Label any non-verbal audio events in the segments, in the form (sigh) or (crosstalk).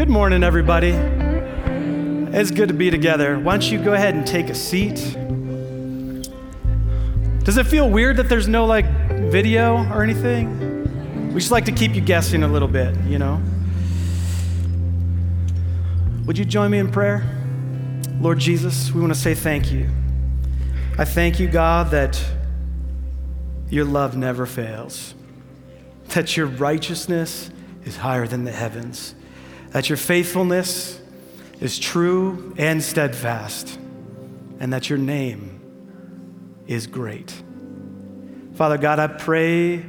Good morning, everybody. It's good to be together. Why don't you go ahead and take a seat? Does it feel weird that there's no like video or anything? We just like to keep you guessing a little bit, you know? Would you join me in prayer? Lord Jesus, we want to say thank you. I thank you, God, that your love never fails, that your righteousness is higher than the heavens, that your faithfulness is true and steadfast, and that your name is great. Father God, I pray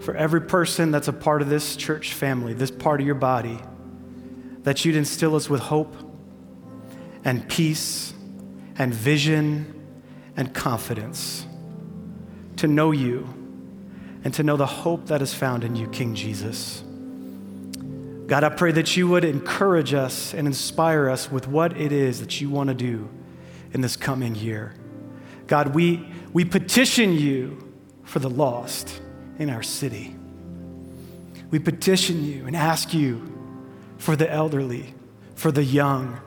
for every person that's a part of this church family, this part of your body, that you'd instill us with hope and peace and vision and confidence to know you and to know the hope that is found in you, King Jesus. God, I pray that you would encourage us and inspire us with what it is that you want to do in this coming year. God, we, we petition you for the lost in our city. We petition you and ask you for the elderly, for the young,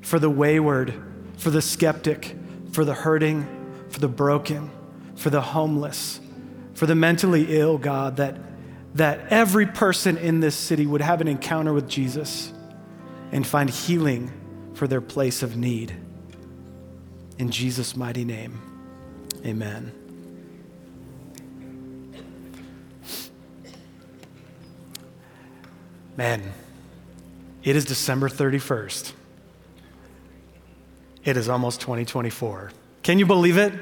for the wayward, for the skeptic, for the hurting, for the broken, for the homeless, for the mentally ill, God, that that every person in this city would have an encounter with Jesus and find healing for their place of need. In Jesus' mighty name, amen. Man, it is December 31st. It is almost 2024. Can you believe it?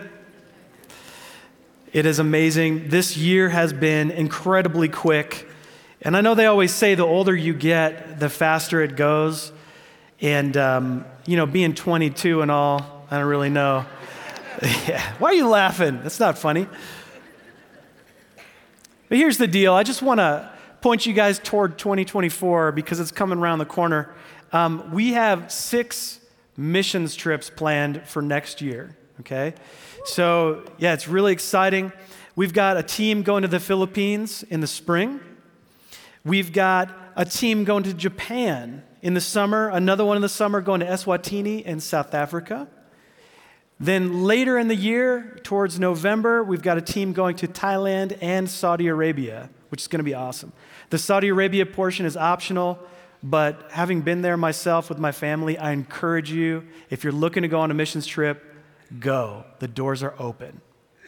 It is amazing. This year has been incredibly quick. And I know they always say the older you get, the faster it goes. And, um, you know, being 22 and all, I don't really know. (laughs) yeah. Why are you laughing? That's not funny. But here's the deal I just want to point you guys toward 2024 because it's coming around the corner. Um, we have six missions trips planned for next year, okay? So, yeah, it's really exciting. We've got a team going to the Philippines in the spring. We've got a team going to Japan in the summer, another one in the summer going to Eswatini in South Africa. Then later in the year, towards November, we've got a team going to Thailand and Saudi Arabia, which is going to be awesome. The Saudi Arabia portion is optional, but having been there myself with my family, I encourage you, if you're looking to go on a missions trip, go. The doors are open.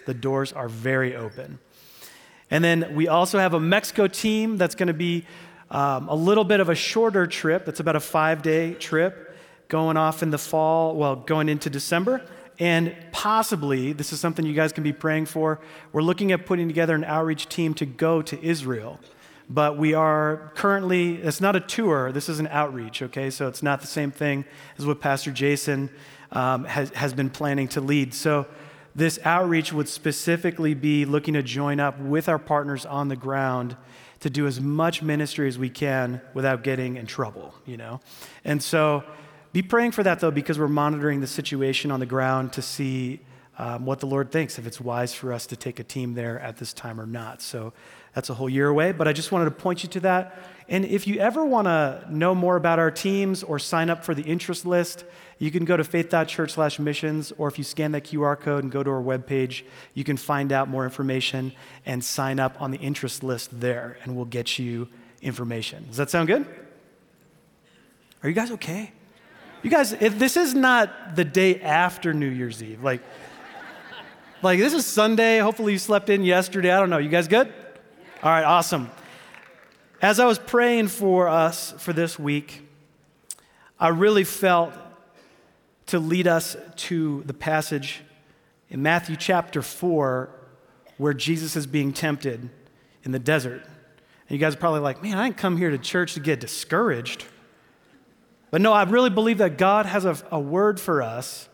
The doors are very open. And then we also have a Mexico team that's going to be um, a little bit of a shorter trip. That's about a five day trip going off in the fall, well, going into December. And possibly, this is something you guys can be praying for. We're looking at putting together an outreach team to go to Israel. But we are currently, it's not a tour, this is an outreach, okay? So it's not the same thing as what Pastor Jason um, has, has been planning to lead. So, this outreach would specifically be looking to join up with our partners on the ground to do as much ministry as we can without getting in trouble, you know? And so, be praying for that though, because we're monitoring the situation on the ground to see um, what the Lord thinks, if it's wise for us to take a team there at this time or not. So, that's a whole year away, but I just wanted to point you to that. And if you ever want to know more about our teams or sign up for the interest list, you can go to faith.church missions, or if you scan that QR code and go to our webpage, you can find out more information and sign up on the interest list there, and we'll get you information. Does that sound good? Are you guys okay? You guys, this is not the day after New Year's Eve, like, like this is Sunday. Hopefully you slept in yesterday. I don't know. You guys good? All right, awesome. As I was praying for us for this week, I really felt to lead us to the passage in Matthew chapter 4 where Jesus is being tempted in the desert. And you guys are probably like, man, I didn't come here to church to get discouraged. But no, I really believe that God has a, a word for us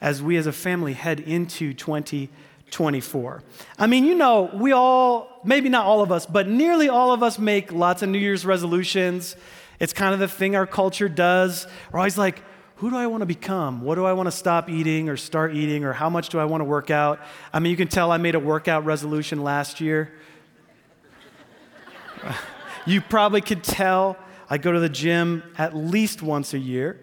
as we as a family head into 2024. I mean, you know, we all, maybe not all of us, but nearly all of us make lots of New Year's resolutions. It's kind of the thing our culture does. We're always like, who do I want to become? What do I want to stop eating or start eating? Or how much do I want to work out? I mean, you can tell I made a workout resolution last year. (laughs) you probably could tell I go to the gym at least once a year.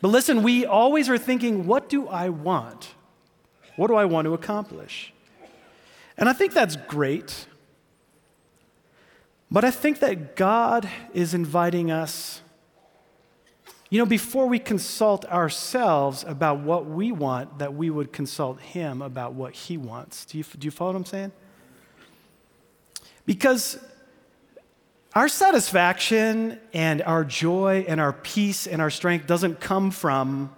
but listen, we always are thinking, what do I want? What do I want to accomplish? And I think that's great. But I think that God is inviting us, you know, before we consult ourselves about what we want, that we would consult Him about what He wants. Do you, do you follow what I'm saying? Because our satisfaction and our joy and our peace and our strength doesn't come from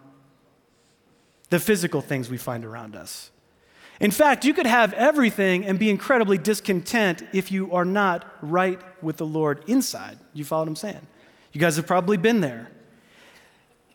the physical things we find around us. In fact, you could have everything and be incredibly discontent if you are not right with the Lord inside. You follow what I'm saying? You guys have probably been there.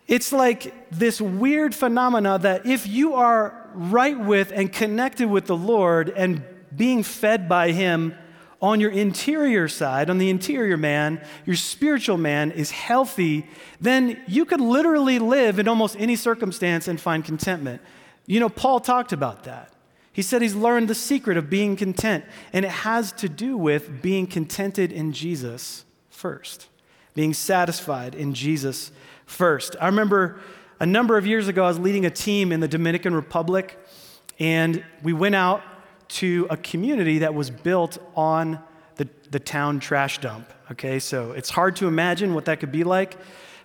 It's like this weird phenomena that if you are right with and connected with the Lord and being fed by Him on your interior side, on the interior man, your spiritual man is healthy, then you could literally live in almost any circumstance and find contentment. You know, Paul talked about that. He said he's learned the secret of being content, and it has to do with being contented in Jesus first, being satisfied in Jesus first. I remember a number of years ago, I was leading a team in the Dominican Republic, and we went out to a community that was built on the, the town trash dump. Okay, so it's hard to imagine what that could be like.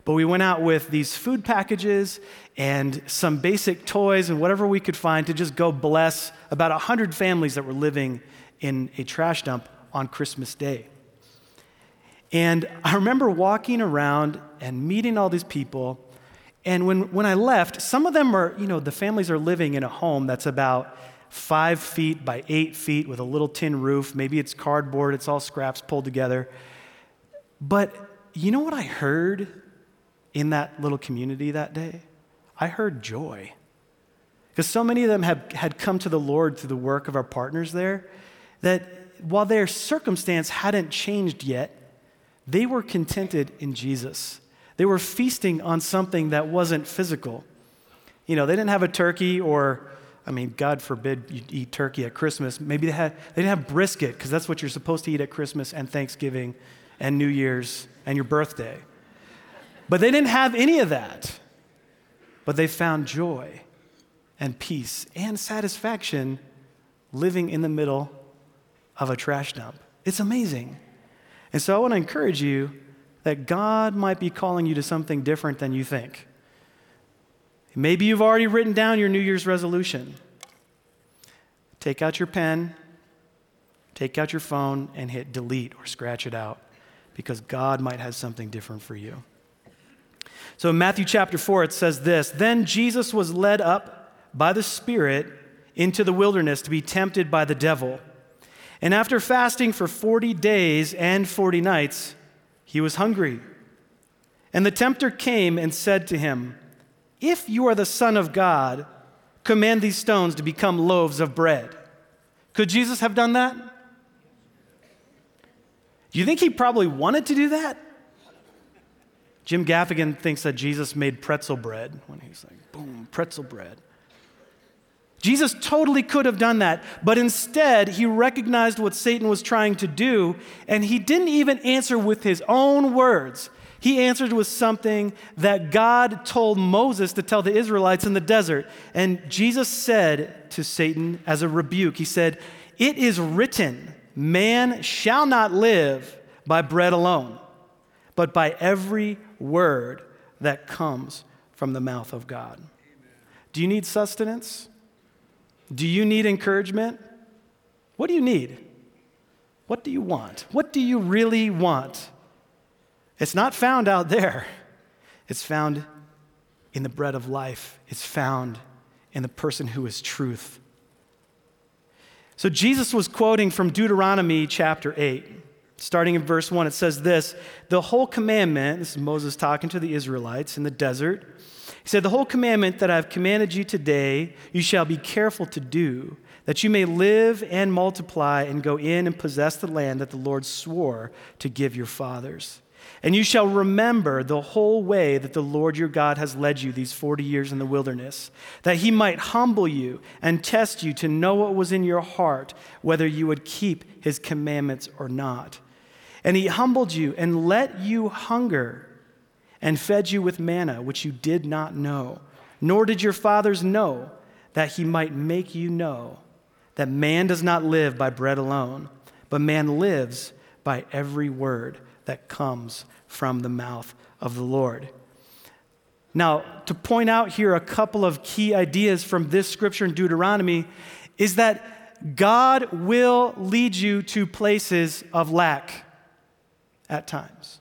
But we went out with these food packages and some basic toys and whatever we could find to just go bless about 100 families that were living in a trash dump on Christmas Day. And I remember walking around and meeting all these people. And when, when I left, some of them are, you know, the families are living in a home that's about five feet by eight feet with a little tin roof. Maybe it's cardboard, it's all scraps pulled together. But you know what I heard in that little community that day? I heard joy. Because so many of them have, had come to the Lord through the work of our partners there that while their circumstance hadn't changed yet, they were contented in Jesus. They were feasting on something that wasn't physical. You know, they didn't have a turkey or, I mean, God forbid you eat turkey at Christmas. Maybe they, had, they didn't have brisket because that's what you're supposed to eat at Christmas and Thanksgiving and New Year's and your birthday. But they didn't have any of that. But they found joy and peace and satisfaction living in the middle of a trash dump. It's amazing. And so I want to encourage you that God might be calling you to something different than you think. Maybe you've already written down your New Year's resolution. Take out your pen, take out your phone, and hit delete or scratch it out because God might have something different for you. So in Matthew chapter 4, it says this Then Jesus was led up by the Spirit into the wilderness to be tempted by the devil. And after fasting for 40 days and 40 nights, he was hungry. And the tempter came and said to him, If you are the Son of God, command these stones to become loaves of bread. Could Jesus have done that? Do you think he probably wanted to do that? Jim Gaffigan thinks that Jesus made pretzel bread when he's like, boom, pretzel bread. Jesus totally could have done that, but instead, he recognized what Satan was trying to do, and he didn't even answer with his own words. He answered with something that God told Moses to tell the Israelites in the desert. And Jesus said to Satan as a rebuke, He said, It is written, man shall not live by bread alone, but by every word that comes from the mouth of God. Amen. Do you need sustenance? Do you need encouragement? What do you need? What do you want? What do you really want? It's not found out there. It's found in the bread of life. It's found in the person who is truth. So Jesus was quoting from Deuteronomy chapter 8. Starting in verse 1, it says this The whole commandment, this is Moses talking to the Israelites in the desert. He said, The whole commandment that I've commanded you today, you shall be careful to do, that you may live and multiply and go in and possess the land that the Lord swore to give your fathers. And you shall remember the whole way that the Lord your God has led you these 40 years in the wilderness, that he might humble you and test you to know what was in your heart, whether you would keep his commandments or not. And he humbled you and let you hunger and fed you with manna, which you did not know, nor did your fathers know, that he might make you know that man does not live by bread alone, but man lives by every word that comes from the mouth of the Lord. Now, to point out here a couple of key ideas from this scripture in Deuteronomy is that God will lead you to places of lack at times.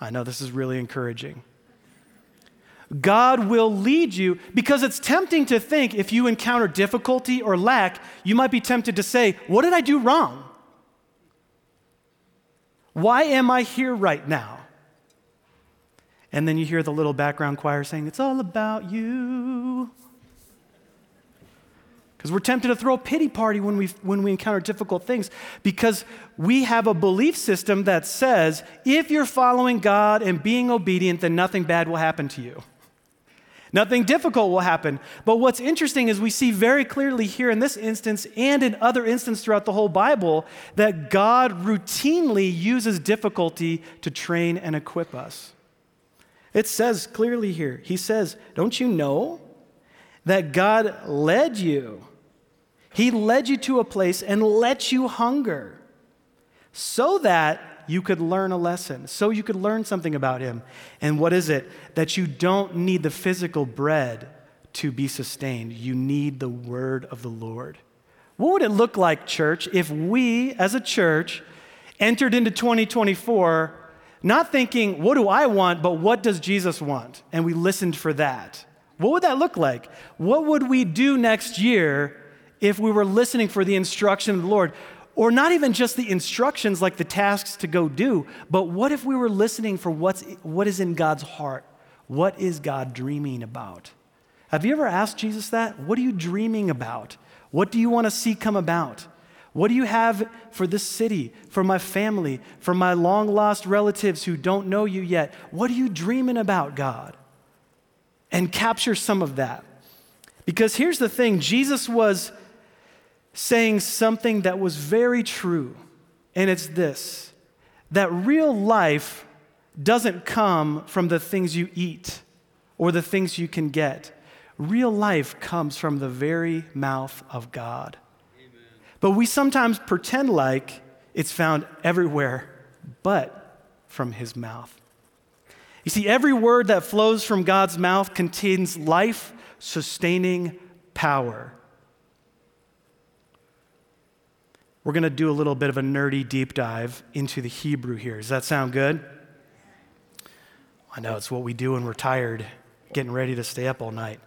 I know this is really encouraging. God will lead you because it's tempting to think if you encounter difficulty or lack, you might be tempted to say, What did I do wrong? Why am I here right now? And then you hear the little background choir saying, It's all about you. Because we're tempted to throw a pity party when we, when we encounter difficult things because we have a belief system that says if you're following God and being obedient, then nothing bad will happen to you. Nothing difficult will happen. But what's interesting is we see very clearly here in this instance and in other instances throughout the whole Bible that God routinely uses difficulty to train and equip us. It says clearly here, He says, Don't you know that God led you? He led you to a place and let you hunger so that you could learn a lesson, so you could learn something about him. And what is it? That you don't need the physical bread to be sustained, you need the word of the Lord. What would it look like, church, if we as a church entered into 2024 not thinking, what do I want, but what does Jesus want? And we listened for that. What would that look like? What would we do next year if we were listening for the instruction of the Lord? Or not even just the instructions like the tasks to go do, but what if we were listening for what's, what is in God's heart? What is God dreaming about? Have you ever asked Jesus that? What are you dreaming about? What do you want to see come about? What do you have for this city, for my family, for my long lost relatives who don't know you yet? What are you dreaming about, God? And capture some of that. Because here's the thing Jesus was saying something that was very true, and it's this that real life doesn't come from the things you eat or the things you can get. Real life comes from the very mouth of God. But we sometimes pretend like it's found everywhere but from His mouth. You see, every word that flows from God's mouth contains life sustaining power. We're going to do a little bit of a nerdy deep dive into the Hebrew here. Does that sound good? I know it's what we do when we're tired, getting ready to stay up all night.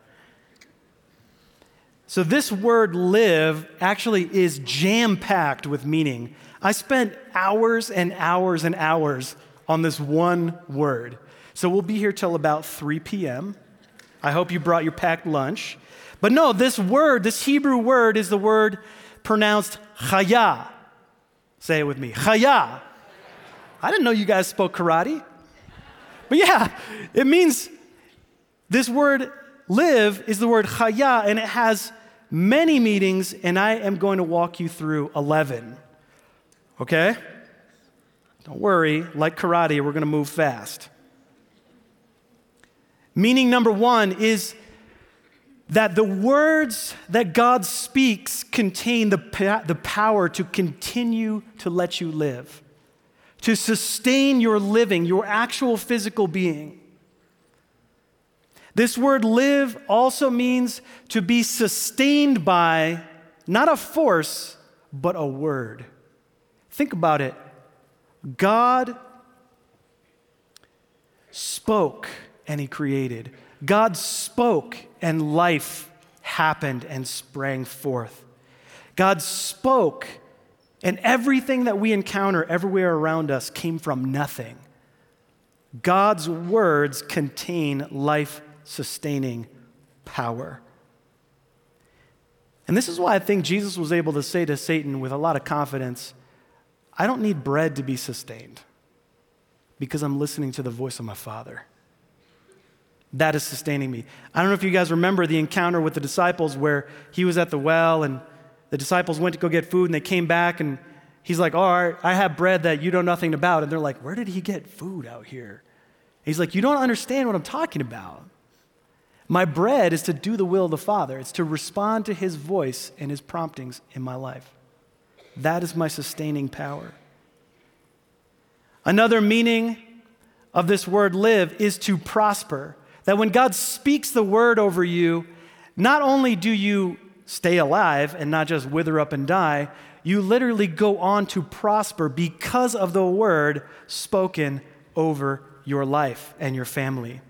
So, this word live actually is jam packed with meaning. I spent hours and hours and hours on this one word. So, we'll be here till about 3 p.m. I hope you brought your packed lunch. But no, this word, this Hebrew word, is the word pronounced chaya. Say it with me chaya. I didn't know you guys spoke karate. But yeah, it means this word live is the word chaya, and it has many meanings, and I am going to walk you through 11. Okay? Don't worry, like karate, we're going to move fast. Meaning number one is that the words that God speaks contain the, the power to continue to let you live, to sustain your living, your actual physical being. This word live also means to be sustained by not a force, but a word. Think about it. God spoke and he created. God spoke and life happened and sprang forth. God spoke, and everything that we encounter everywhere around us came from nothing. God's words contain life sustaining power. And this is why I think Jesus was able to say to Satan with a lot of confidence, I don't need bread to be sustained. Because I'm listening to the voice of my Father. That is sustaining me. I don't know if you guys remember the encounter with the disciples where he was at the well and the disciples went to go get food and they came back and he's like, All right, I have bread that you know nothing about. And they're like, Where did he get food out here? He's like, You don't understand what I'm talking about. My bread is to do the will of the Father, it's to respond to his voice and his promptings in my life. That is my sustaining power. Another meaning of this word live is to prosper. That when God speaks the word over you, not only do you stay alive and not just wither up and die, you literally go on to prosper because of the word spoken over your life and your family.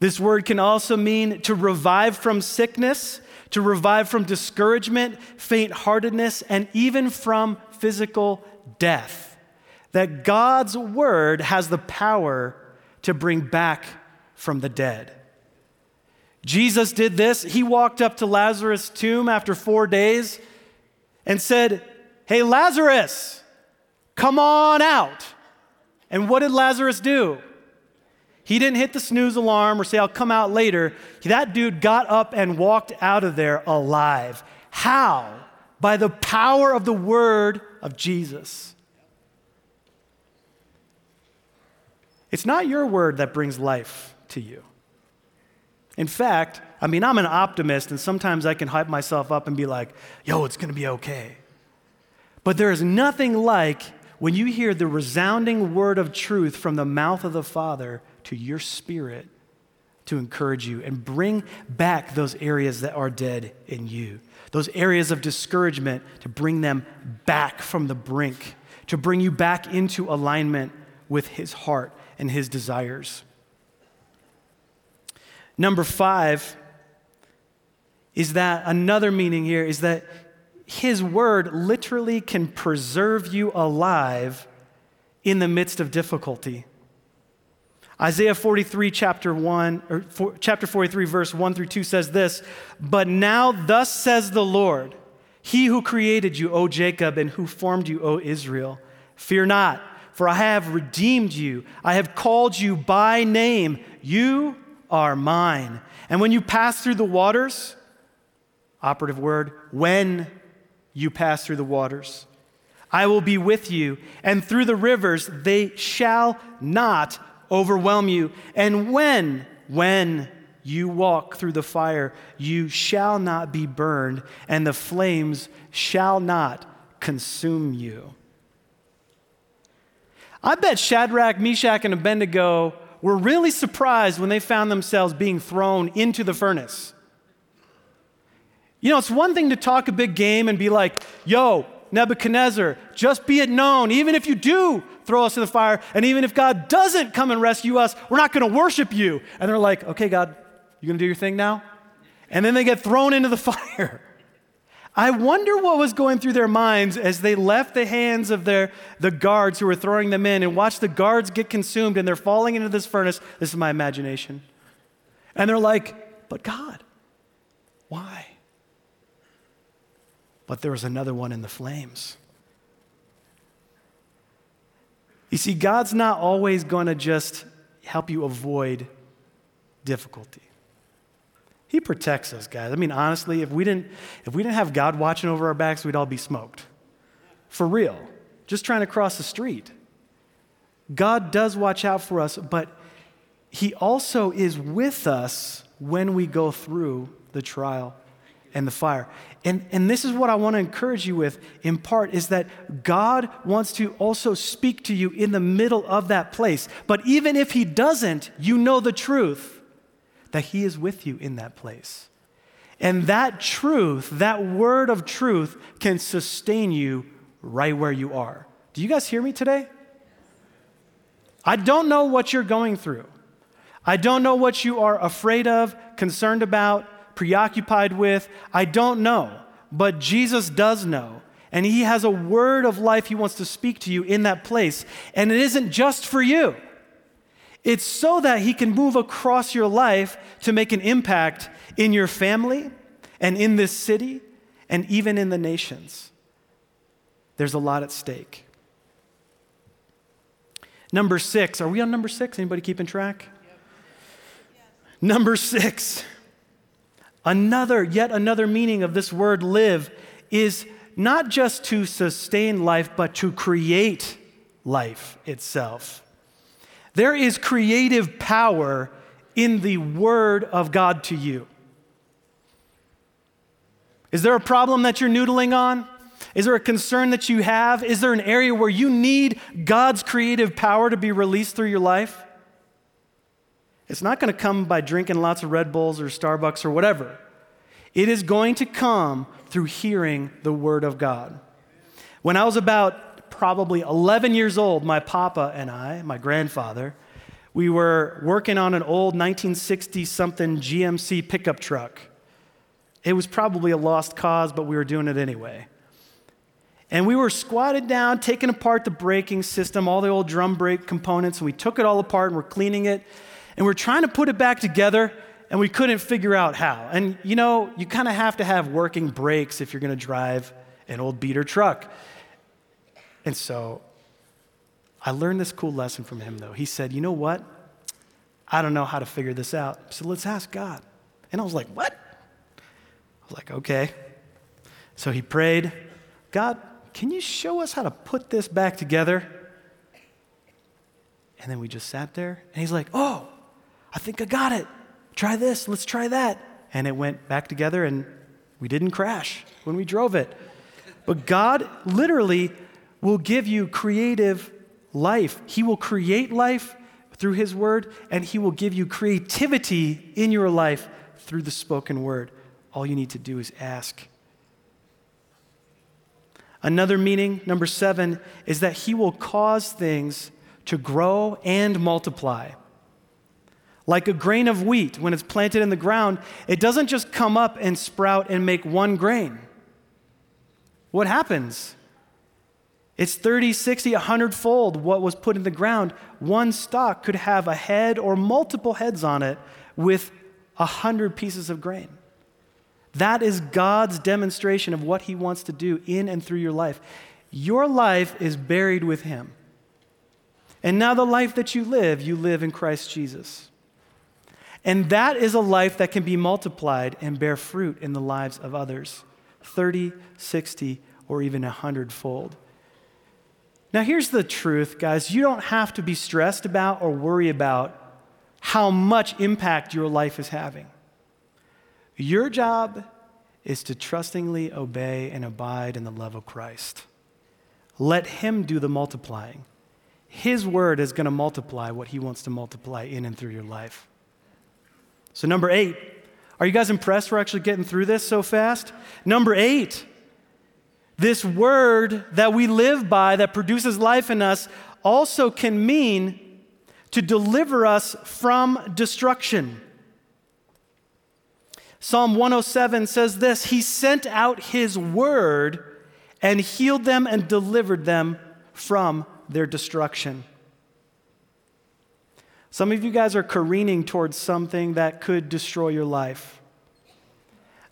This word can also mean to revive from sickness, to revive from discouragement, faint heartedness, and even from physical death. That God's word has the power to bring back from the dead. Jesus did this. He walked up to Lazarus' tomb after four days and said, Hey, Lazarus, come on out. And what did Lazarus do? He didn't hit the snooze alarm or say, I'll come out later. That dude got up and walked out of there alive. How? By the power of the word of Jesus. It's not your word that brings life to you. In fact, I mean, I'm an optimist, and sometimes I can hype myself up and be like, yo, it's gonna be okay. But there is nothing like when you hear the resounding word of truth from the mouth of the Father to your spirit to encourage you and bring back those areas that are dead in you, those areas of discouragement, to bring them back from the brink, to bring you back into alignment with His heart and His desires. Number five is that another meaning here is that his word literally can preserve you alive in the midst of difficulty. Isaiah 43, chapter 1, or for, chapter 43, verse 1 through 2 says this But now, thus says the Lord, He who created you, O Jacob, and who formed you, O Israel, fear not, for I have redeemed you. I have called you by name. You are mine. And when you pass through the waters, operative word, when you pass through the waters, I will be with you, and through the rivers they shall not overwhelm you. And when, when you walk through the fire, you shall not be burned, and the flames shall not consume you. I bet Shadrach, Meshach, and Abednego were really surprised when they found themselves being thrown into the furnace. You know, it's one thing to talk a big game and be like, yo, Nebuchadnezzar, just be it known, even if you do throw us in the fire, and even if God doesn't come and rescue us, we're not going to worship you. And they're like, okay, God, you going to do your thing now? And then they get thrown into the (laughs) fire. I wonder what was going through their minds as they left the hands of their, the guards who were throwing them in and watched the guards get consumed and they're falling into this furnace. This is my imagination. And they're like, but God, why? But there was another one in the flames. You see, God's not always going to just help you avoid difficulty. He protects us, guys. I mean, honestly, if we didn't, if we didn't have God watching over our backs, we'd all be smoked. For real. Just trying to cross the street. God does watch out for us, but He also is with us when we go through the trial and the fire. And, and this is what I want to encourage you with in part is that God wants to also speak to you in the middle of that place. But even if He doesn't, you know the truth that He is with you in that place. And that truth, that word of truth, can sustain you right where you are. Do you guys hear me today? I don't know what you're going through. I don't know what you are afraid of, concerned about, preoccupied with. I don't know. But Jesus does know. And He has a word of life He wants to speak to you in that place. And it isn't just for you. It's so that He can move across your life to make an impact in your family and in this city and even in the nations. There's a lot at stake. Number six, are we on number six? Anybody keeping track? Number six, another, yet another meaning of this word live is not just to sustain life, but to create life itself. There is creative power in the word of God to you. Is there a problem that you're noodling on? Is there a concern that you have? Is there an area where you need God's creative power to be released through your life? It's not going to come by drinking lots of Red Bulls or Starbucks or whatever. It is going to come through hearing the Word of God. When I was about probably 11 years old, my papa and I, my grandfather, we were working on an old 1960 something GMC pickup truck. It was probably a lost cause, but we were doing it anyway. And we were squatted down, taking apart the braking system, all the old drum brake components, and we took it all apart and we're cleaning it. And we're trying to put it back together, and we couldn't figure out how. And you know, you kind of have to have working brakes if you're going to drive an old beater truck. And so I learned this cool lesson from him, though. He said, You know what? I don't know how to figure this out. So let's ask God. And I was like, What? I was like, Okay. So he prayed, God, can you show us how to put this back together? And then we just sat there, and he's like, Oh, I think I got it. Try this, let's try that. And it went back together, and we didn't crash when we drove it. But God literally will give you creative life. He will create life through His word, and He will give you creativity in your life through the spoken word. All you need to do is ask. Another meaning, number seven, is that He will cause things to grow and multiply. Like a grain of wheat, when it's planted in the ground, it doesn't just come up and sprout and make one grain. What happens? It's 30, 60, 100 fold what was put in the ground. One stalk could have a head or multiple heads on it with a 100 pieces of grain. That is God's demonstration of what He wants to do in and through your life. Your life is buried with Him. And now, the life that you live, you live in Christ Jesus. And that is a life that can be multiplied and bear fruit in the lives of others 30, 60, or even a hundredfold. Now, here's the truth, guys. You don't have to be stressed about or worry about how much impact your life is having. Your job is to trustingly obey and abide in the love of Christ. Let Him do the multiplying. His word is going to multiply what He wants to multiply in and through your life. So, number eight, are you guys impressed we're actually getting through this so fast? Number eight, this word that we live by that produces life in us also can mean to deliver us from destruction. Psalm 107 says this He sent out His word and healed them and delivered them from their destruction. Some of you guys are careening towards something that could destroy your life.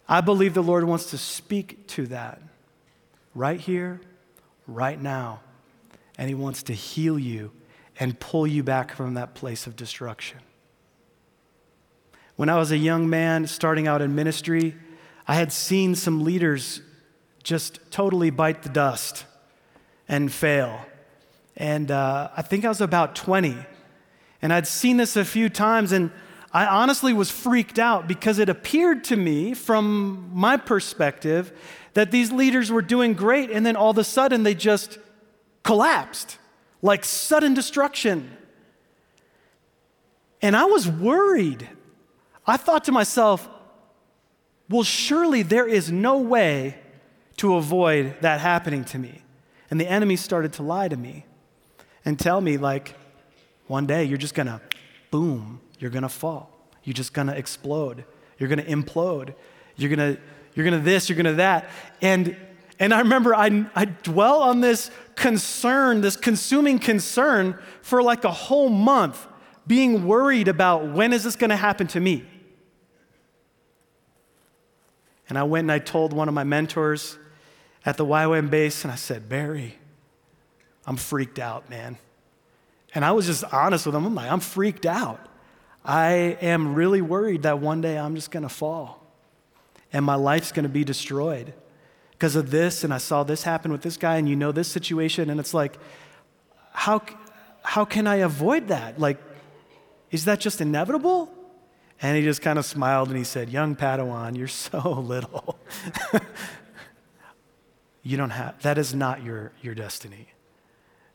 I believe the Lord wants to speak to that right here, right now. And He wants to heal you and pull you back from that place of destruction. When I was a young man starting out in ministry, I had seen some leaders just totally bite the dust and fail. And uh, I think I was about 20. And I'd seen this a few times, and I honestly was freaked out because it appeared to me, from my perspective, that these leaders were doing great, and then all of a sudden they just collapsed like sudden destruction. And I was worried. I thought to myself, well, surely there is no way to avoid that happening to me. And the enemy started to lie to me and tell me, like, one day you're just gonna, boom, you're gonna fall. You're just gonna explode. You're gonna implode. You're gonna you're going to this, you're going to that. And, and I remember I, I dwell on this concern, this consuming concern for like a whole month, being worried about when is this going to happen to me? And I went and I told one of my mentors at the YWAM base, and I said, Barry, I'm freaked out, man. And I was just honest with him. I'm like, I'm freaked out. I am really worried that one day I'm just going to fall and my life's going to be destroyed because of this. And I saw this happen with this guy, and you know this situation. And it's like, how, how can I avoid that? Like, is that just inevitable? And he just kind of smiled and he said, Young Padawan, you're so (laughs) little. (laughs) you don't have, that is not your, your destiny.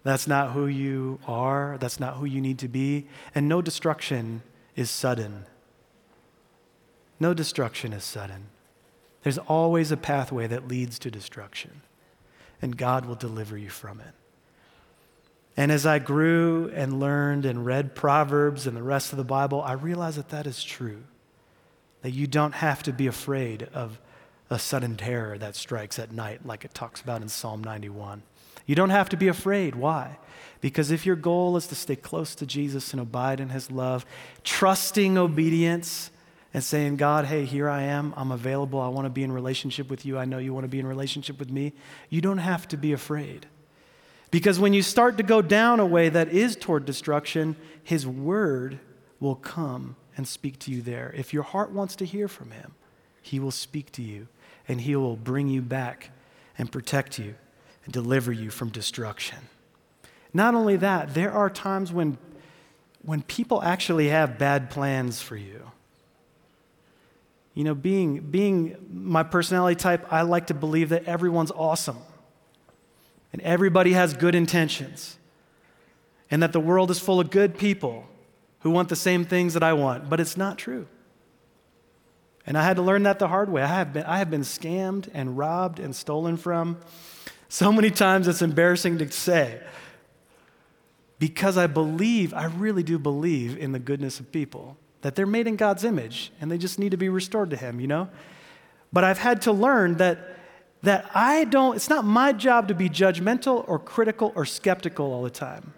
That's not who you are. That's not who you need to be. And no destruction is sudden. No destruction is sudden. There's always a pathway that leads to destruction, and God will deliver you from it. And as I grew and learned and read Proverbs and the rest of the Bible, I realized that that is true. That you don't have to be afraid of a sudden terror that strikes at night, like it talks about in Psalm 91. You don't have to be afraid. Why? Because if your goal is to stay close to Jesus and abide in his love, trusting obedience, and saying, God, hey, here I am. I'm available. I want to be in relationship with you. I know you want to be in relationship with me. You don't have to be afraid. Because when you start to go down a way that is toward destruction, his word will come and speak to you there. If your heart wants to hear from him, he will speak to you and he will bring you back and protect you and deliver you from destruction. Not only that, there are times when, when people actually have bad plans for you. You know, being, being my personality type, I like to believe that everyone's awesome and everybody has good intentions and that the world is full of good people who want the same things that I want, but it's not true. And I had to learn that the hard way. I have been, I have been scammed and robbed and stolen from so many times it's embarrassing to say. Because I believe, I really do believe in the goodness of people that they're made in God's image and they just need to be restored to Him, you know? But I've had to learn that, that I don't, it's not my job to be judgmental or critical or skeptical all the time.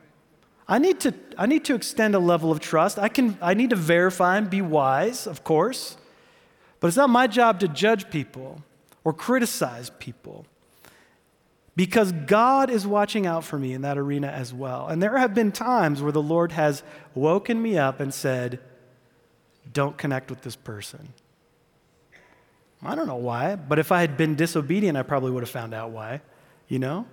I need to, I need to extend a level of trust. I, can, I need to verify and be wise, of course. But it's not my job to judge people or criticize people because God is watching out for me in that arena as well. And there have been times where the Lord has woken me up and said, don't connect with this person. I don't know why, but if I had been disobedient, I probably would have found out why, you know?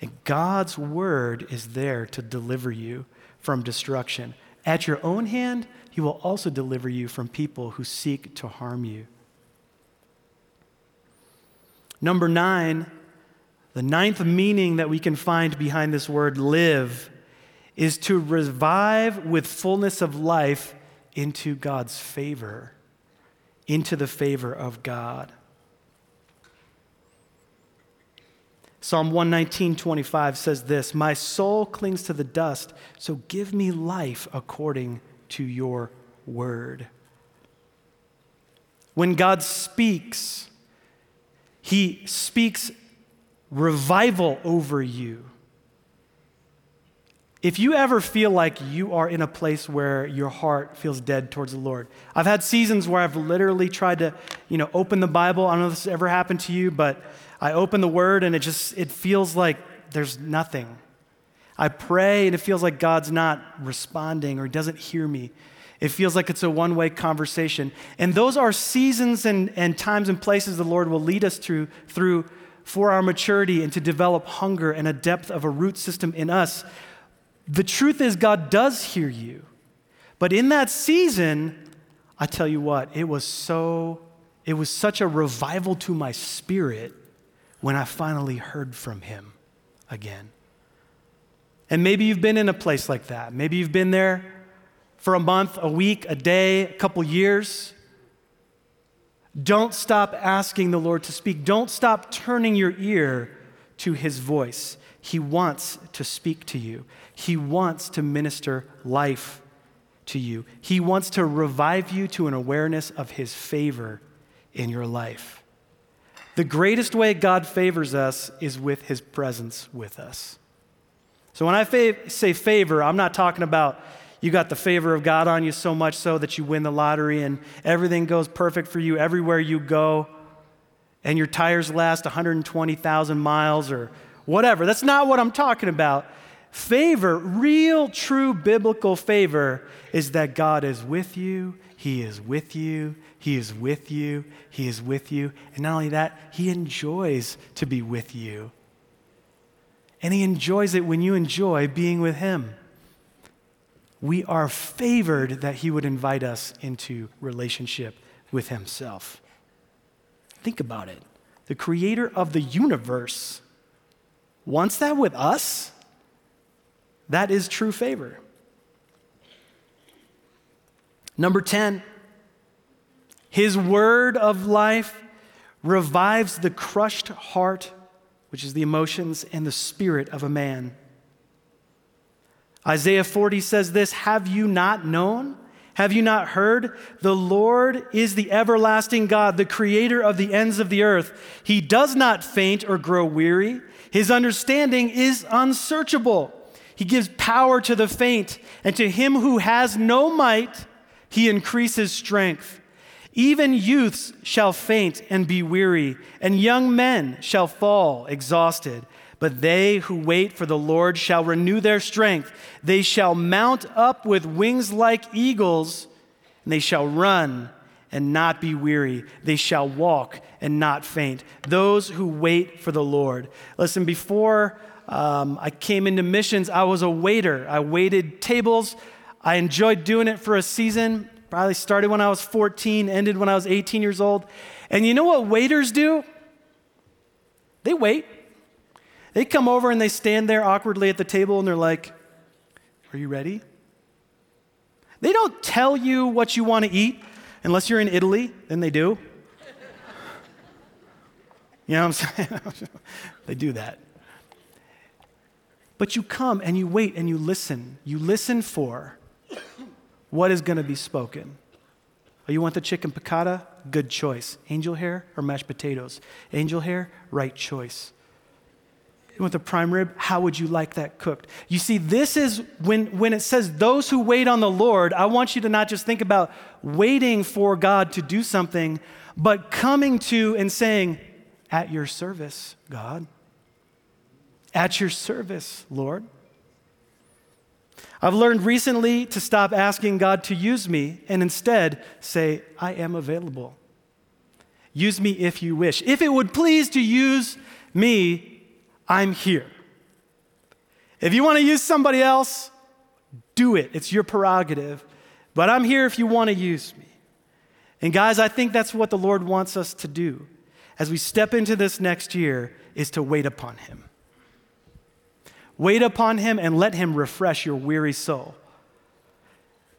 And God's word is there to deliver you from destruction. At your own hand, He will also deliver you from people who seek to harm you. Number nine, the ninth meaning that we can find behind this word live is to revive with fullness of life into God's favor, into the favor of God. Psalm 119, 25 says this My soul clings to the dust, so give me life according to your word. When God speaks, he speaks revival over you. If you ever feel like you are in a place where your heart feels dead towards the Lord, I've had seasons where I've literally tried to, you know, open the Bible. I don't know if this ever happened to you, but I open the Word and it just it feels like there's nothing. I pray and it feels like God's not responding or doesn't hear me. It feels like it's a one way conversation. And those are seasons and, and times and places the Lord will lead us through, through for our maturity and to develop hunger and a depth of a root system in us the truth is, God does hear you. But in that season, I tell you what, it was so, it was such a revival to my spirit when I finally heard from Him again. And maybe you've been in a place like that. Maybe you've been there for a month, a week, a day, a couple years. Don't stop asking the Lord to speak. Don't stop turning your ear to His voice. He wants to speak to you. He wants to minister life to you. He wants to revive you to an awareness of His favor in your life. The greatest way God favors us is with His presence with us. So when I say favor, I'm not talking about you got the favor of God on you so much so that you win the lottery and everything goes perfect for you everywhere you go and your tires last 120,000 miles or whatever. That's not what I'm talking about. Favor, real, true biblical favor, is that God is with you, He is with you, He is with you, He is with you. And not only that, He enjoys to be with you. And He enjoys it when you enjoy being with Him. We are favored that He would invite us into relationship with Himself. Think about it. The creator of the universe wants that with us. That is true favor. Number 10, his word of life revives the crushed heart, which is the emotions and the spirit of a man. Isaiah 40 says this Have you not known? Have you not heard? The Lord is the everlasting God, the creator of the ends of the earth. He does not faint or grow weary. His understanding is unsearchable. He gives power to the faint, and to him who has no might, he increases strength. Even youths shall faint and be weary, and young men shall fall exhausted. But they who wait for the Lord shall renew their strength. They shall mount up with wings like eagles, and they shall run and not be weary. They shall walk and not faint. Those who wait for the Lord. Listen, before um, I came into missions, I was a waiter. I waited tables. I enjoyed doing it for a season. Probably started when I was 14, ended when I was 18 years old. And you know what waiters do? They wait. They come over and they stand there awkwardly at the table and they're like, Are you ready? They don't tell you what you want to eat unless you're in Italy, then they do. (laughs) You know what I'm saying? (laughs) they do that. But you come and you wait and you listen. You listen for what is going to be spoken. Oh, you want the chicken piccata? Good choice. Angel hair or mashed potatoes? Angel hair, right choice. You want the prime rib? How would you like that cooked? You see, this is when, when it says those who wait on the Lord, I want you to not just think about waiting for God to do something, but coming to and saying, At your service, God. At your service, Lord. I've learned recently to stop asking God to use me and instead say, I am available. Use me if you wish. If it would please to use me, I'm here. If you want to use somebody else, do it. It's your prerogative. But I'm here if you want to use me. And guys, I think that's what the Lord wants us to do as we step into this next year is to wait upon him. Wait upon him and let him refresh your weary soul.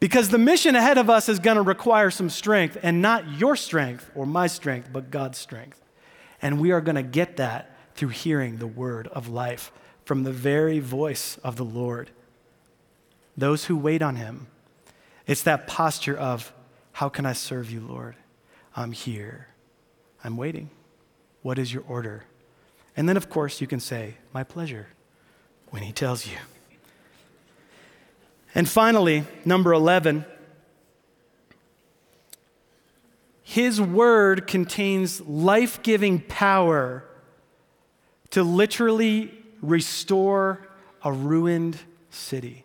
Because the mission ahead of us is going to require some strength, and not your strength or my strength, but God's strength. And we are going to get that through hearing the word of life from the very voice of the Lord. Those who wait on him, it's that posture of, How can I serve you, Lord? I'm here. I'm waiting. What is your order? And then, of course, you can say, My pleasure, when he tells you. And finally, number 11, his word contains life giving power to literally restore a ruined city.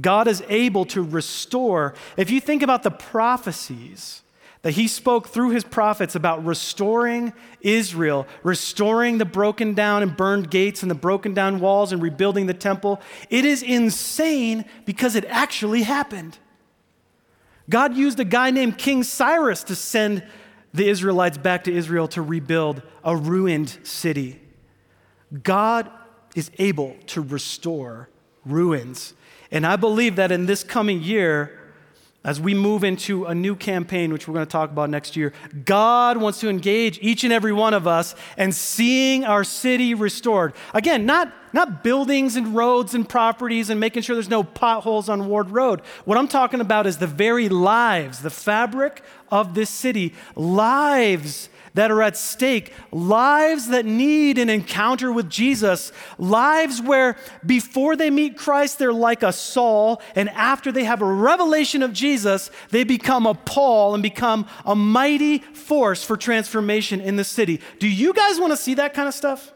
God is able to restore. If you think about the prophecies that he spoke through his prophets about restoring Israel, restoring the broken down and burned gates and the broken down walls and rebuilding the temple, it is insane because it actually happened. God used a guy named King Cyrus to send the Israelites back to Israel to rebuild a ruined city. God is able to restore ruins. And I believe that in this coming year, as we move into a new campaign, which we're going to talk about next year, God wants to engage each and every one of us and seeing our city restored. Again, not, not buildings and roads and properties and making sure there's no potholes on Ward Road. What I'm talking about is the very lives, the fabric of this city, lives that are at stake, lives that need an encounter with Jesus, lives where before they meet Christ, they're like a Saul, and after they have a revelation of Jesus, they become a Paul and become a mighty force for transformation in the city. Do you guys want to see that kind of stuff?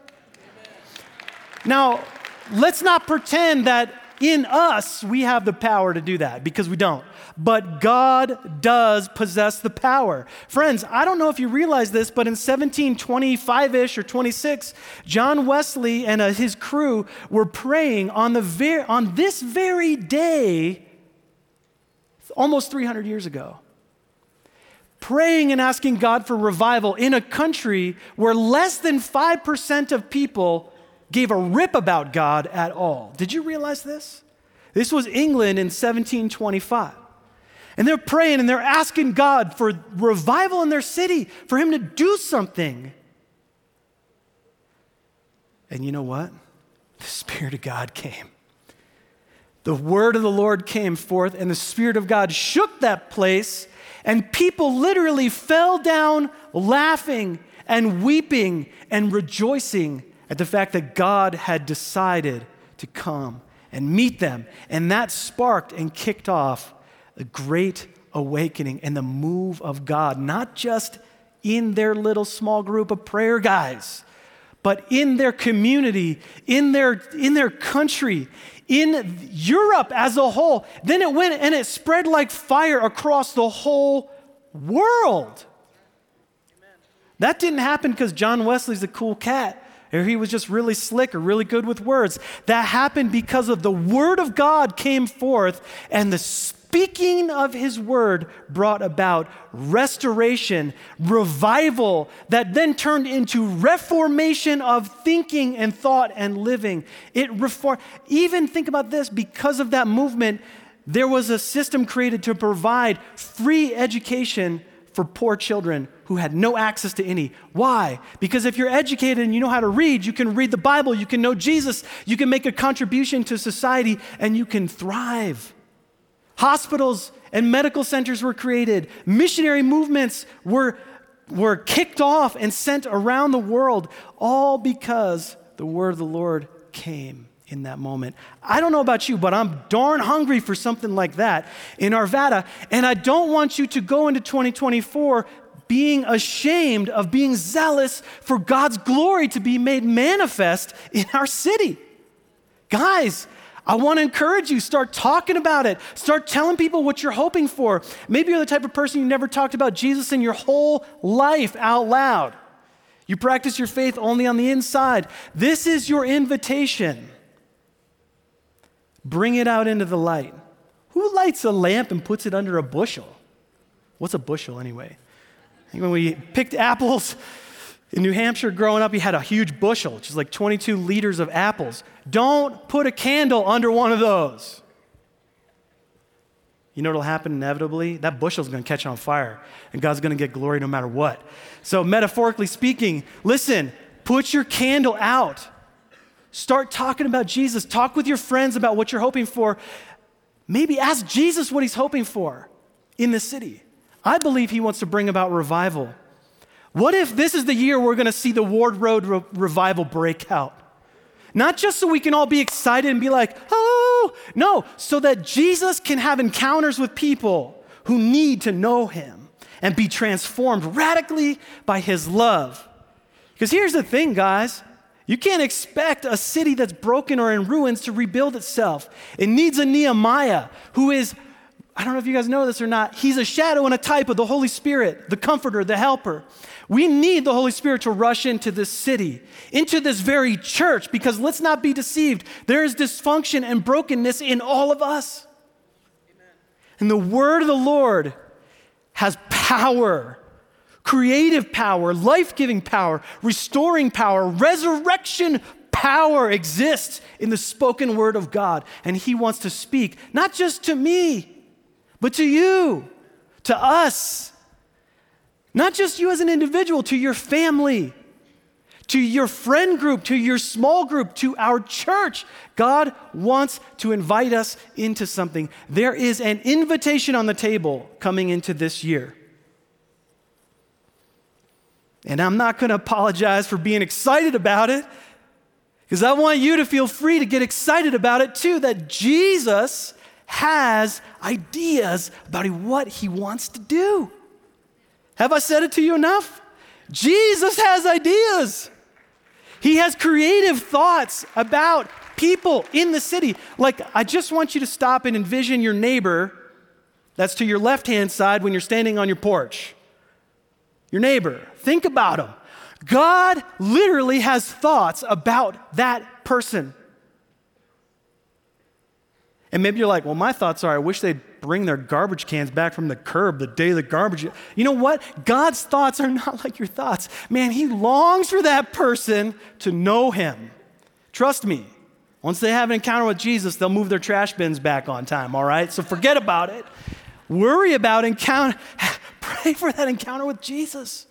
Now, let's not pretend that in us we have the power to do that because we don't. But God does possess the power. Friends, I don't know if you realize this, but in 1725 ish or 26, John Wesley and uh, his crew were praying on, the ver- on this very day almost 300 years ago praying and asking God for revival in a country where less than 5% of people gave a rip about God at all. Did you realize this? This was England in 1725. And they're praying and they're asking God for revival in their city, for Him to do something. And you know what? The Spirit of God came. The word of the Lord came forth, and the Spirit of God shook that place, and people literally fell down laughing and weeping and rejoicing at the fact that God had decided to come and meet them. And that sparked and kicked off a great awakening and the move of God, not just in their little small group of prayer guys, but in their community, in their, in their country, in Europe as a whole. Then it went and it spread like fire across the whole world. That didn't happen because John Wesley's a cool cat or he was just really slick or really good with words. That happened because of the word of God came forth and the speaking of his word brought about restoration, revival that then turned into reformation of thinking and thought and living. It reformed. Even think about this because of that movement, there was a system created to provide free education for poor children who had no access to any. Why? Because if you're educated and you know how to read, you can read the Bible, you can know Jesus, you can make a contribution to society, and you can thrive. Hospitals and medical centers were created, missionary movements were, were kicked off and sent around the world, all because the word of the Lord came in that moment. I don't know about you, but I'm darn hungry for something like that in Arvada. And I don't want you to go into 2024 being ashamed of being zealous for God's glory to be made manifest in our city. Guys, I want to encourage you start talking about it. Start telling people what you're hoping for. Maybe you're the type of person you never talked about Jesus in your whole life out loud. You practice your faith only on the inside. This is your invitation. Bring it out into the light. Who lights a lamp and puts it under a bushel? What's a bushel anyway? When we picked apples in New Hampshire growing up, you had a huge bushel, which is like 22 liters of apples. Don't put a candle under one of those. You know what'll happen inevitably? That bushel's gonna catch on fire, and God's gonna get glory no matter what. So, metaphorically speaking, listen, put your candle out. Start talking about Jesus. Talk with your friends about what you're hoping for. Maybe ask Jesus what he's hoping for in the city. I believe he wants to bring about revival. What if this is the year we're going to see the Ward Road re- revival break out? Not just so we can all be excited and be like, oh, no, so that Jesus can have encounters with people who need to know him and be transformed radically by his love. Because here's the thing, guys you can't expect a city that's broken or in ruins to rebuild itself. It needs a Nehemiah who is, I don't know if you guys know this or not, he's a shadow and a type of the Holy Spirit, the comforter, the helper. We need the Holy Spirit to rush into this city, into this very church, because let's not be deceived. There is dysfunction and brokenness in all of us. Amen. And the word of the Lord has power creative power, life giving power, restoring power, resurrection power exists in the spoken word of God. And He wants to speak, not just to me, but to you, to us. Not just you as an individual, to your family, to your friend group, to your small group, to our church. God wants to invite us into something. There is an invitation on the table coming into this year. And I'm not going to apologize for being excited about it because I want you to feel free to get excited about it too that Jesus has ideas about what he wants to do. Have I said it to you enough? Jesus has ideas. He has creative thoughts about people in the city. Like, I just want you to stop and envision your neighbor that's to your left hand side when you're standing on your porch. Your neighbor. Think about him. God literally has thoughts about that person. And maybe you're like, well, my thoughts are, I wish they'd bring their garbage cans back from the curb the day the garbage. You know what? God's thoughts are (laughs) not like your thoughts. Man, He longs for that person to know Him. Trust me. Once they have an encounter with Jesus, they'll move their trash bins back on time, all right? So forget about it. Worry about encounter, (laughs) pray for that encounter with Jesus.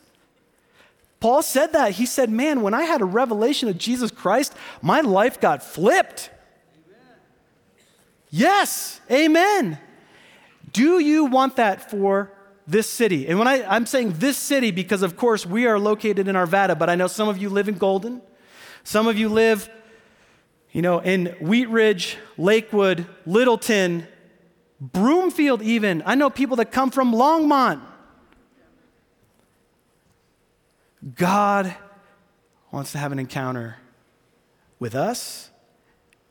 Paul said that. He said, Man, when I had a revelation of Jesus Christ, my life got flipped. Amen. Yes, amen. Do you want that for this city? And when I, I'm saying this city, because of course we are located in Arvada, but I know some of you live in Golden. Some of you live, you know, in Wheat Ridge, Lakewood, Littleton, Broomfield, even. I know people that come from Longmont. God wants to have an encounter with us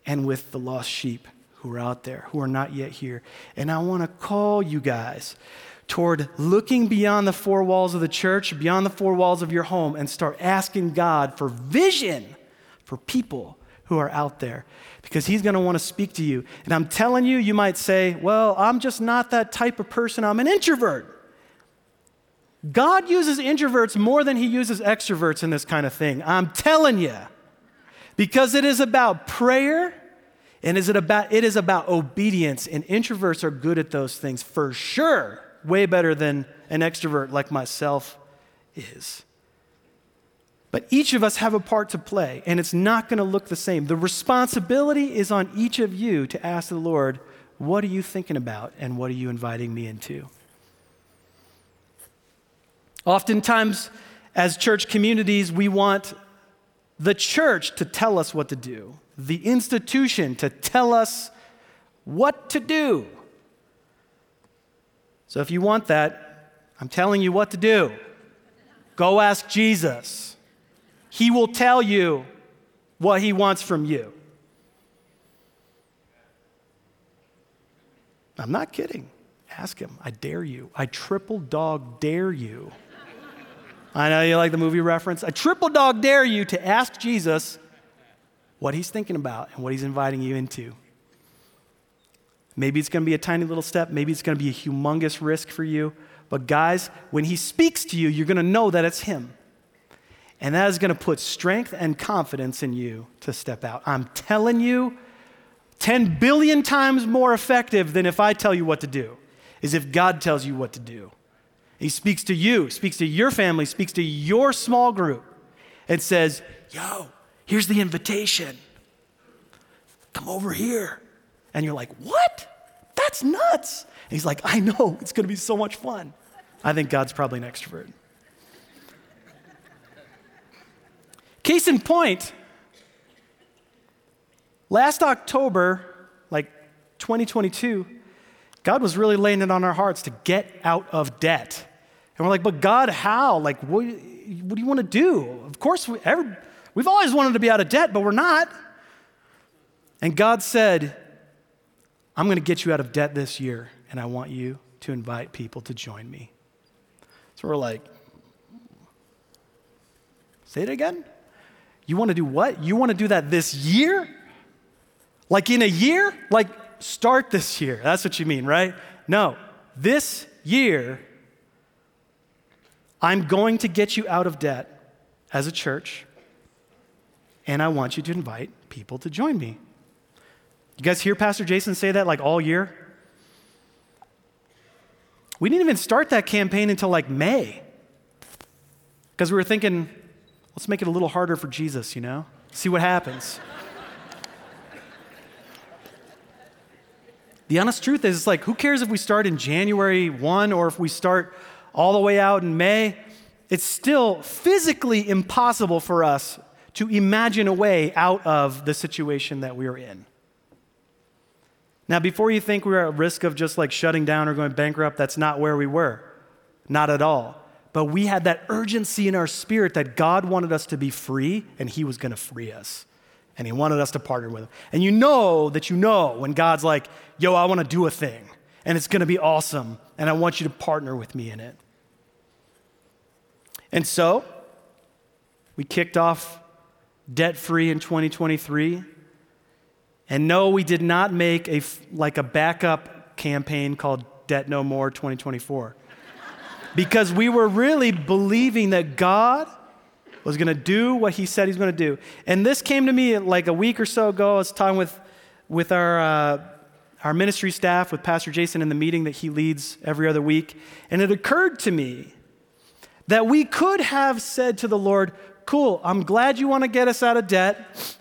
and with the lost sheep who are out there, who are not yet here. And I want to call you guys toward looking beyond the four walls of the church, beyond the four walls of your home, and start asking God for vision for people who are out there because He's going to want to speak to you. And I'm telling you, you might say, Well, I'm just not that type of person, I'm an introvert. God uses introverts more than He uses extroverts in this kind of thing. I'm telling you. Because it is about prayer and is it, about, it is about obedience, and introverts are good at those things for sure, way better than an extrovert like myself is. But each of us have a part to play, and it's not going to look the same. The responsibility is on each of you to ask the Lord, What are you thinking about, and what are you inviting me into? Oftentimes, as church communities, we want the church to tell us what to do the institution to tell us what to do. So if you want that, I'm telling you what to do. Go ask Jesus. He will tell you what he wants from you. I'm not kidding. Ask him. I dare you. I triple dog dare you. I know you like the movie reference. I triple dog dare you to ask Jesus what he's thinking about and what he's inviting you into. Maybe it's going to be a tiny little step, maybe it's going to be a humongous risk for you. But, guys, when he speaks to you, you're going to know that it's him. And that is going to put strength and confidence in you to step out. I'm telling you, 10 billion times more effective than if I tell you what to do, is if God tells you what to do. He speaks to you, speaks to your family, speaks to your small group, and says, Yo, Here's the invitation come over here. And you're like, what? That's nuts. And he's like, I know, it's going to be so much fun. I think God's probably an extrovert. Case in point, last October, like 2022, God was really laying it on our hearts to get out of debt. And we're like, but God, how? Like, what, what do you want to do? Of course, we, every, We've always wanted to be out of debt, but we're not. And God said, I'm going to get you out of debt this year, and I want you to invite people to join me. So we're like, say it again? You want to do what? You want to do that this year? Like in a year? Like start this year. That's what you mean, right? No, this year, I'm going to get you out of debt as a church and I want you to invite people to join me. You guys hear Pastor Jason say that like all year? We didn't even start that campaign until like May because we were thinking, let's make it a little harder for Jesus, you know? See what happens. The honest truth is, it's like, who cares if we start in January 1 or if we start all the way out in May? It's still physically impossible for us to imagine a way out of the situation that we are in. Now, before you think we're at risk of just like shutting down or going bankrupt, that's not where we were. Not at all. But we had that urgency in our spirit that God wanted us to be free and He was going to free us. And he wanted us to partner with him. And you know that you know when God's like, yo, I want to do a thing, and it's going to be awesome, and I want you to partner with me in it. And so, we kicked off debt free in 2023. And no, we did not make a like a backup campaign called Debt No More 2024. (laughs) because we were really believing that God was going to do what he said he's going to do. And this came to me like a week or so ago. I was talking with, with our, uh, our ministry staff, with Pastor Jason in the meeting that he leads every other week. And it occurred to me that we could have said to the Lord, Cool, I'm glad you want to get us out of debt.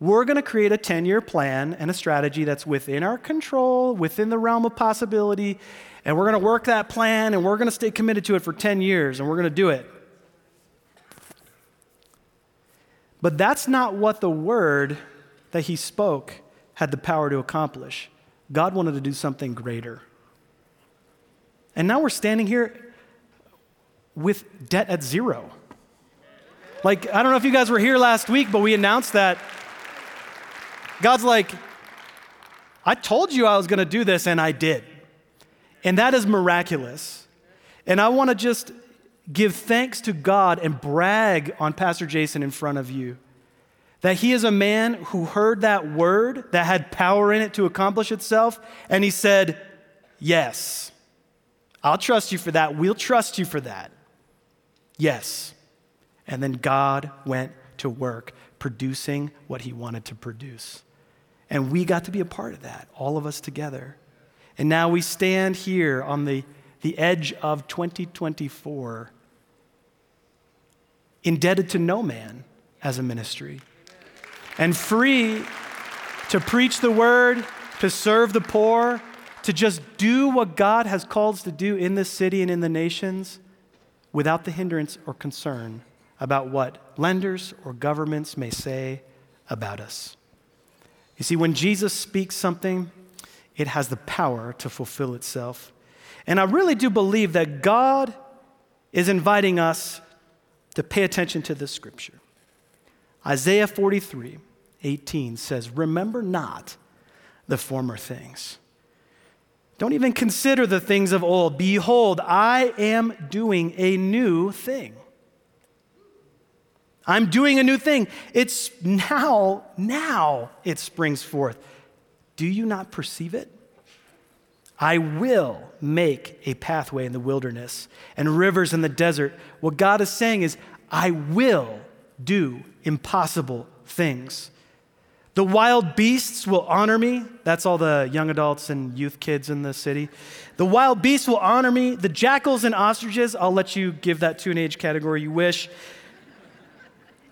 We're going to create a 10 year plan and a strategy that's within our control, within the realm of possibility. And we're going to work that plan and we're going to stay committed to it for 10 years and we're going to do it. But that's not what the word that he spoke had the power to accomplish. God wanted to do something greater. And now we're standing here with debt at zero. Like, I don't know if you guys were here last week, but we announced that. God's like, I told you I was going to do this, and I did. And that is miraculous. And I want to just give thanks to God and brag on Pastor Jason in front of you that he is a man who heard that word that had power in it to accomplish itself, and he said, Yes, I'll trust you for that. We'll trust you for that. Yes. And then God went to work producing what he wanted to produce. And we got to be a part of that, all of us together. And now we stand here on the, the edge of 2024, indebted to no man as a ministry, and free to preach the word, to serve the poor, to just do what God has called us to do in this city and in the nations without the hindrance or concern about what lenders or governments may say about us. You see, when Jesus speaks something, it has the power to fulfill itself. And I really do believe that God is inviting us to pay attention to this scripture. Isaiah 43 18 says, Remember not the former things. Don't even consider the things of old. Behold, I am doing a new thing. I'm doing a new thing. It's now, now it springs forth. Do you not perceive it? I will make a pathway in the wilderness and rivers in the desert. What God is saying is, I will do impossible things. The wild beasts will honor me. That's all the young adults and youth kids in the city. The wild beasts will honor me. The jackals and ostriches, I'll let you give that to an age category you wish.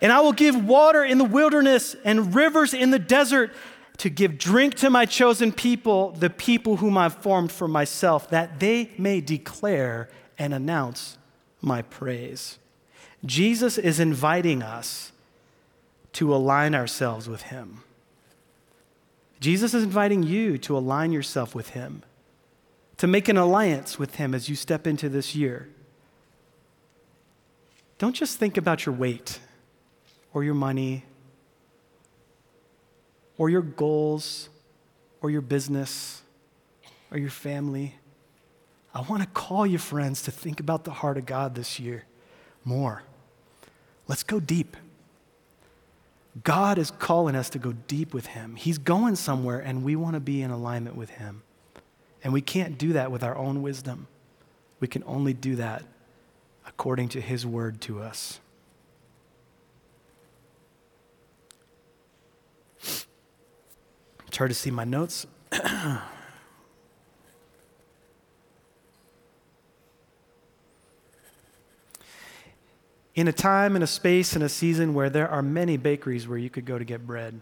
And I will give water in the wilderness and rivers in the desert to give drink to my chosen people, the people whom I've formed for myself, that they may declare and announce my praise. Jesus is inviting us to align ourselves with him. Jesus is inviting you to align yourself with him, to make an alliance with him as you step into this year. Don't just think about your weight or your money or your goals or your business or your family. I want to call you, friends, to think about the heart of God this year more. Let's go deep. God is calling us to go deep with Him. He's going somewhere, and we want to be in alignment with Him. And we can't do that with our own wisdom. We can only do that according to His word to us. It's hard to see my notes. in a time, in a space, in a season where there are many bakeries where you could go to get bread,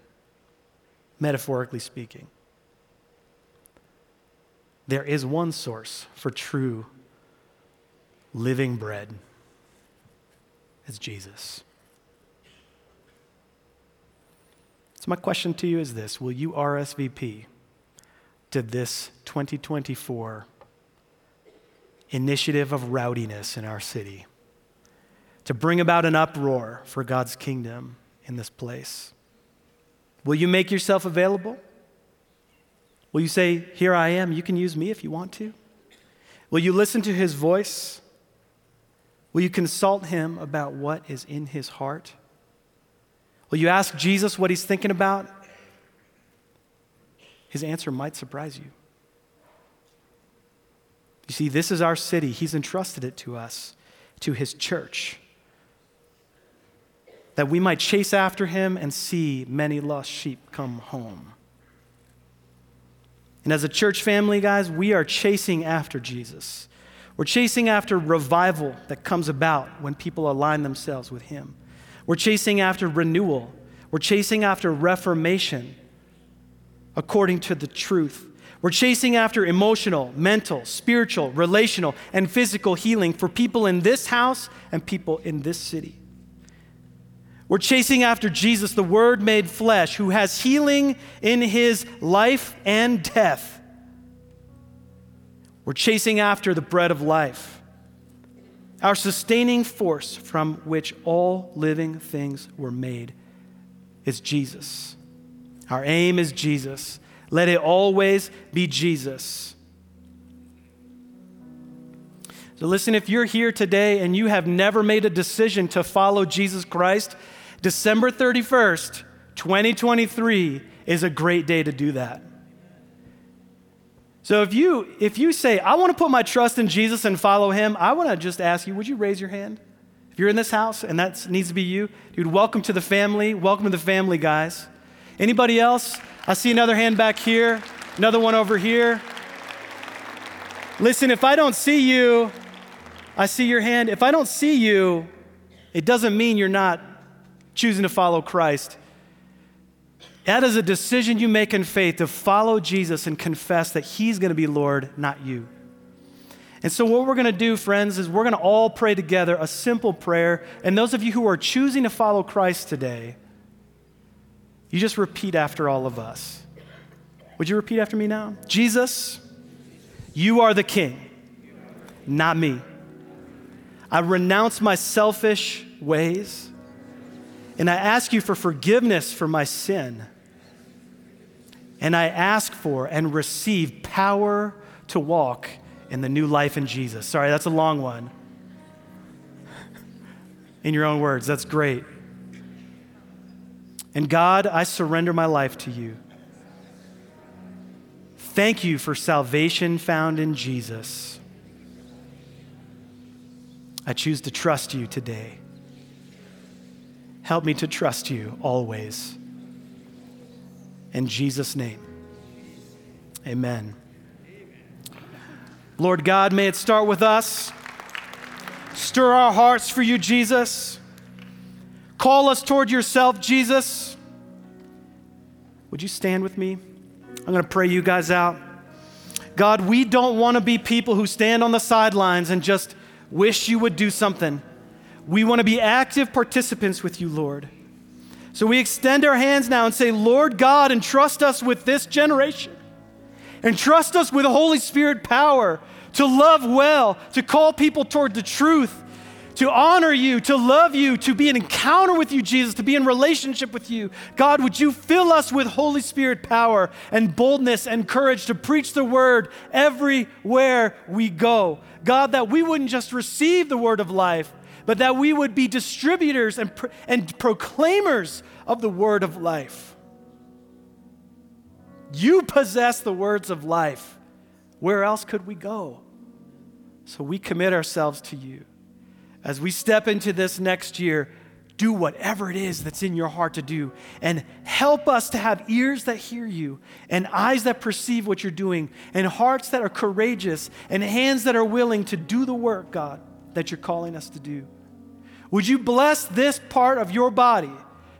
metaphorically speaking, there is one source for true living bread. It's Jesus. So, my question to you is this Will you RSVP to this 2024 initiative of rowdiness in our city to bring about an uproar for God's kingdom in this place? Will you make yourself available? Will you say, Here I am, you can use me if you want to? Will you listen to his voice? Will you consult him about what is in his heart? Will you ask Jesus what he's thinking about? His answer might surprise you. You see, this is our city. He's entrusted it to us, to his church, that we might chase after him and see many lost sheep come home. And as a church family, guys, we are chasing after Jesus. We're chasing after revival that comes about when people align themselves with him. We're chasing after renewal. We're chasing after reformation according to the truth. We're chasing after emotional, mental, spiritual, relational, and physical healing for people in this house and people in this city. We're chasing after Jesus, the Word made flesh, who has healing in his life and death. We're chasing after the bread of life, our sustaining force from which all living things were made is Jesus. Our aim is Jesus. Let it always be Jesus. So, listen, if you're here today and you have never made a decision to follow Jesus Christ, December 31st, 2023 is a great day to do that. So if you if you say I want to put my trust in Jesus and follow him, I want to just ask you, would you raise your hand? If you're in this house and that needs to be you, dude, welcome to the family. Welcome to the family, guys. Anybody else? I see another hand back here, another one over here. Listen, if I don't see you, I see your hand. If I don't see you, it doesn't mean you're not choosing to follow Christ. That is a decision you make in faith to follow Jesus and confess that He's going to be Lord, not you. And so, what we're going to do, friends, is we're going to all pray together a simple prayer. And those of you who are choosing to follow Christ today, you just repeat after all of us. Would you repeat after me now? Jesus, you are the king, not me. I renounce my selfish ways, and I ask you for forgiveness for my sin. And I ask for and receive power to walk in the new life in Jesus. Sorry, that's a long one. In your own words, that's great. And God, I surrender my life to you. Thank you for salvation found in Jesus. I choose to trust you today. Help me to trust you always. In Jesus' name, amen. Lord God, may it start with us. Stir our hearts for you, Jesus. Call us toward yourself, Jesus. Would you stand with me? I'm going to pray you guys out. God, we don't want to be people who stand on the sidelines and just wish you would do something. We want to be active participants with you, Lord. So we extend our hands now and say, Lord God, entrust us with this generation. Entrust us with Holy Spirit power to love well, to call people toward the truth, to honor you, to love you, to be an encounter with you, Jesus, to be in relationship with you. God, would you fill us with Holy Spirit power and boldness and courage to preach the word everywhere we go? God, that we wouldn't just receive the word of life, but that we would be distributors and, pro- and proclaimers of the word of life. You possess the words of life. Where else could we go? So we commit ourselves to you as we step into this next year, do whatever it is that's in your heart to do and help us to have ears that hear you and eyes that perceive what you're doing and hearts that are courageous and hands that are willing to do the work, God, that you're calling us to do. Would you bless this part of your body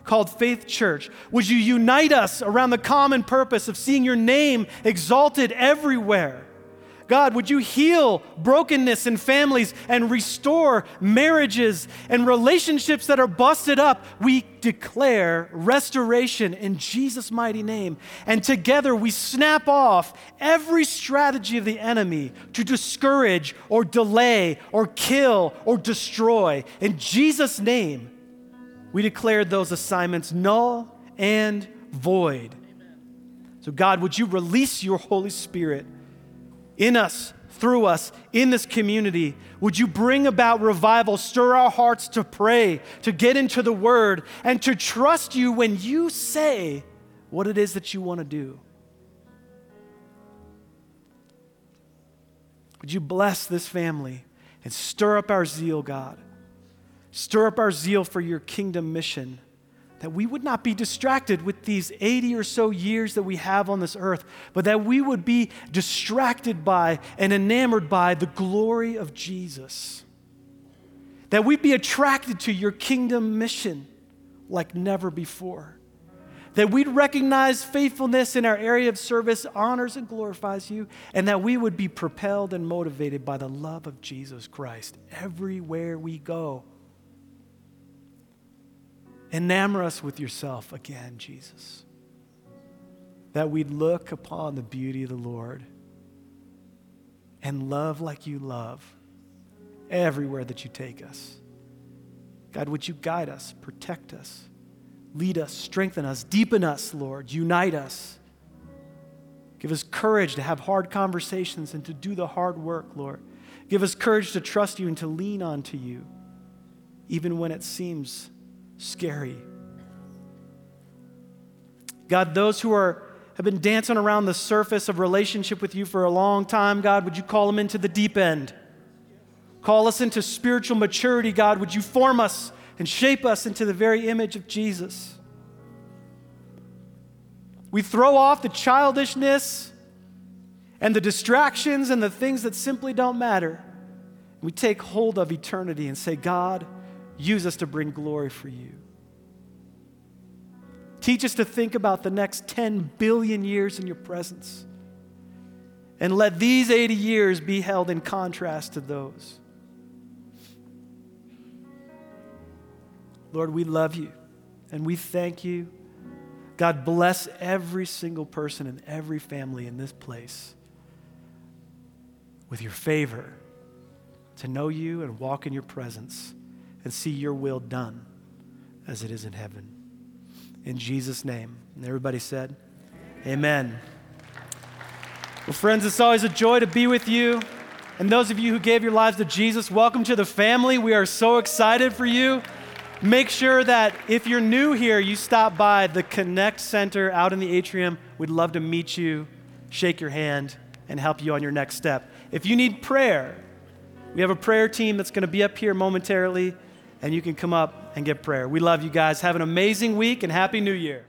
called Faith Church? Would you unite us around the common purpose of seeing your name exalted everywhere? God, would you heal brokenness in families and restore marriages and relationships that are busted up? We declare restoration in Jesus' mighty name. And together we snap off every strategy of the enemy to discourage or delay or kill or destroy. In Jesus' name, we declared those assignments null and void. So, God, would you release your Holy Spirit in us, through us, in this community? Would you bring about revival, stir our hearts to pray, to get into the Word, and to trust you when you say what it is that you want to do? Would you bless this family and stir up our zeal, God? Stir up our zeal for your kingdom mission that we would not be distracted with these 80 or so years that we have on this earth, but that we would be distracted by and enamored by the glory of Jesus. That we'd be attracted to your kingdom mission like never before. That we'd recognize faithfulness in our area of service honors and glorifies you, and that we would be propelled and motivated by the love of Jesus Christ everywhere we go. Enamor us with yourself again, Jesus. That we'd look upon the beauty of the Lord and love like you love everywhere that you take us. God, would you guide us, protect us, lead us, strengthen us, deepen us, Lord, unite us. Give us courage to have hard conversations and to do the hard work, Lord. Give us courage to trust you and to lean on to you, even when it seems scary. God, those who are have been dancing around the surface of relationship with you for a long time, God, would you call them into the deep end? Call us into spiritual maturity, God. Would you form us and shape us into the very image of Jesus? We throw off the childishness and the distractions and the things that simply don't matter. We take hold of eternity and say, God, Use us to bring glory for you. Teach us to think about the next 10 billion years in your presence. And let these 80 years be held in contrast to those. Lord, we love you and we thank you. God, bless every single person and every family in this place with your favor to know you and walk in your presence and see your will done as it is in heaven. In Jesus' name. And everybody said, Amen. Well, friends, it's always a joy to be with you. And those of you who gave your lives to Jesus, welcome to the family. We are so excited for you. Make sure that if you're new here, you stop by the Connect Center out in the atrium. We'd love to meet you, shake your hand, and help you on your next step. If you need prayer, we have a prayer team that's going to be up here momentarily and you can come up and get prayer. We love you guys. Have an amazing week and Happy New Year.